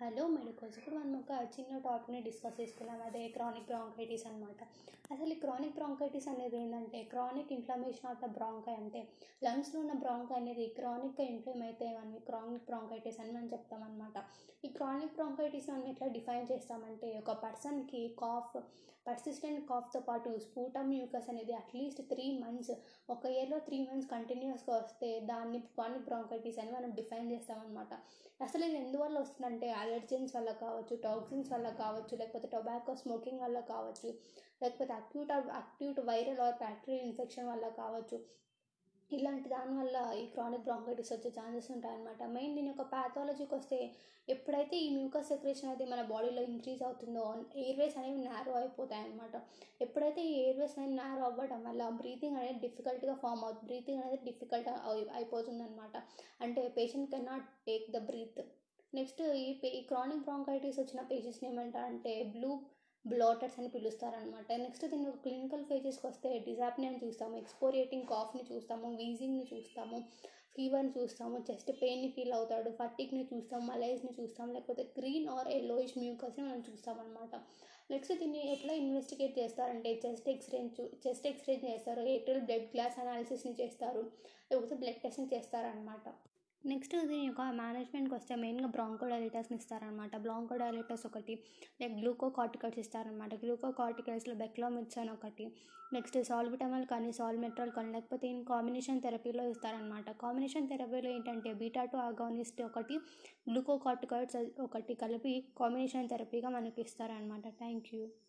Hello medicals ఇప్పుడు మనం ఒక చిన్న టాపిక్ని డిస్కస్ చేసుకున్నాం. అదే క్రానిక్ బ్రాంకైటిస్ అనమాట అసలు ఈ క్రానిక్ బ్రాంకైటిస్ అనేది ఏంటంటే chronic inflammation of the bronchi అంటే లంగ్స్లో ఉన్న బ్రాంకై అనేది క్రానిక్గా ఇన్ఫ్లమ్ అయితే మనం క్రానిక్ బ్రాంకైటిస్ అని మనం చెప్తాం అనమాట ఈ క్రానిక్ బ్రాంకైటిస్ మనం ఎట్లా డిఫైన్ చేస్తామంటే ఒక పర్సన్కి కాఫ్ పర్సిస్టెంట్ కాఫ్తో పాటు స్పూటమ్ మ్యూకస్ అనేది అట్లీస్ట్ త్రీ మంత్స్ ఒక ఇయర్లో త్రీ మంత్స్ కంటిన్యూస్గా వస్తే దాన్ని క్రానిక్ బ్రాంకైటిస్ అని మనం డిఫైన్ చేస్తామన్నమాట. అసలు ఇది ఎందువల్ల వస్తుందంటే అలర్జెన్స్ వల్ల కావచ్చు టాక్సిన్స్ వల్ల కావచ్చు లేకపోతే టొబాకో స్మోకింగ్ వల్ల కావచ్చు లేకపోతే acute acute viral or bacterial infection వల్ల కావచ్చు. ఇలాంటి దానివల్ల ఈ క్రానిక్ బ్రాంకైటిస్ వచ్చే ఛాన్సెస్ ఉంటాయన్నమాట. మెయిన్ దీని యొక్క ప్యాథాలజీకి వస్తే ఎప్పుడైతే ఈ మ్యూకస్ సెక్రేషన్ అనేది మన బాడీలో ఇంక్రీజ్ అవుతుందో ఎయిర్వేస్ అనేవి నేరో అయిపోతాయి అనమాట ఎప్పుడైతే ఈ ఎయిర్వేస్ అనేది నేరో అవ్వడం వల్ల బ్రీతింగ్ అనేది డిఫికల్ట్గా ఫామ్ అవుతుంది బ్రీతింగ్ అనేది డిఫికల్ట్ అయిపోతుంది అనమాట అంటే patient cannot take the breath next ఈ ఈ క్రానిక్ బ్రాంకైటిస్ వచ్చిన పేషెంట్స్ని ఏమంటారంటే బ్లూ బ్లాటర్స్ అని పిలుస్తారనమాట నెక్స్ట్ దీని క్లినికల్ ఫేజెస్కి వస్తే డిజాప్నియాని చూస్తాము ఎక్స్పోరియేటింగ్ కాఫ్ని చూస్తాము వీజింగ్ని చూస్తాము ఫీవర్ని చూస్తాము చెస్ట్ పెయిన్ని ఫీల్ అవుతాడు ఫటిక్ని చూస్తాం మలైజ్ని చూస్తాం లేకపోతే గ్రీన్ ఆర్ ఎల్లోయిష్ మ్యూకస్ని మనం చూస్తామన్నమాట. నెక్స్ట్ దీన్ని ఎట్లా ఇన్వెస్టిగేట్ చేస్తారంటే chest X ray chest X ray చేస్తారు ఎయిర్టెల్ బ్లడ్ గ్లాస్ అనాలిసిస్ని చేస్తారు లేకపోతే బ్లడ్ టెస్ట్ని చేస్తారనమాట నెక్స్ట్ దీని యొక్క మేనేజ్మెంట్కి వస్తే మెయిన్గా బ్రాంకోడైలిటస్ని ఇస్తారనమాట బ్రాంకోడైలిటస్ ఒకటి లైక్ గ్లూకో కార్టికల్స్ ఇస్తారనమాట గ్లూకో కార్టికల్స్లో అని ఒకటి నెక్స్ట్ సాల్బిటమల్ కానీ సాల్మెట్రాల్ కానీ లేకపోతే ఇన్ కాంబినేషన్ థెరపీలో ఇస్తారనమాట కాంబినేషన్ థెరపీలో ఏంటంటే బీటా టు ఆగోనిస్ట్ ఒకటి గ్లూకో కార్టికల్స్ ఒకటి కలిపి కాంబినేషన్ థెరపీగా మనకి ఇస్తారనమాట థ్యాంక్ యూ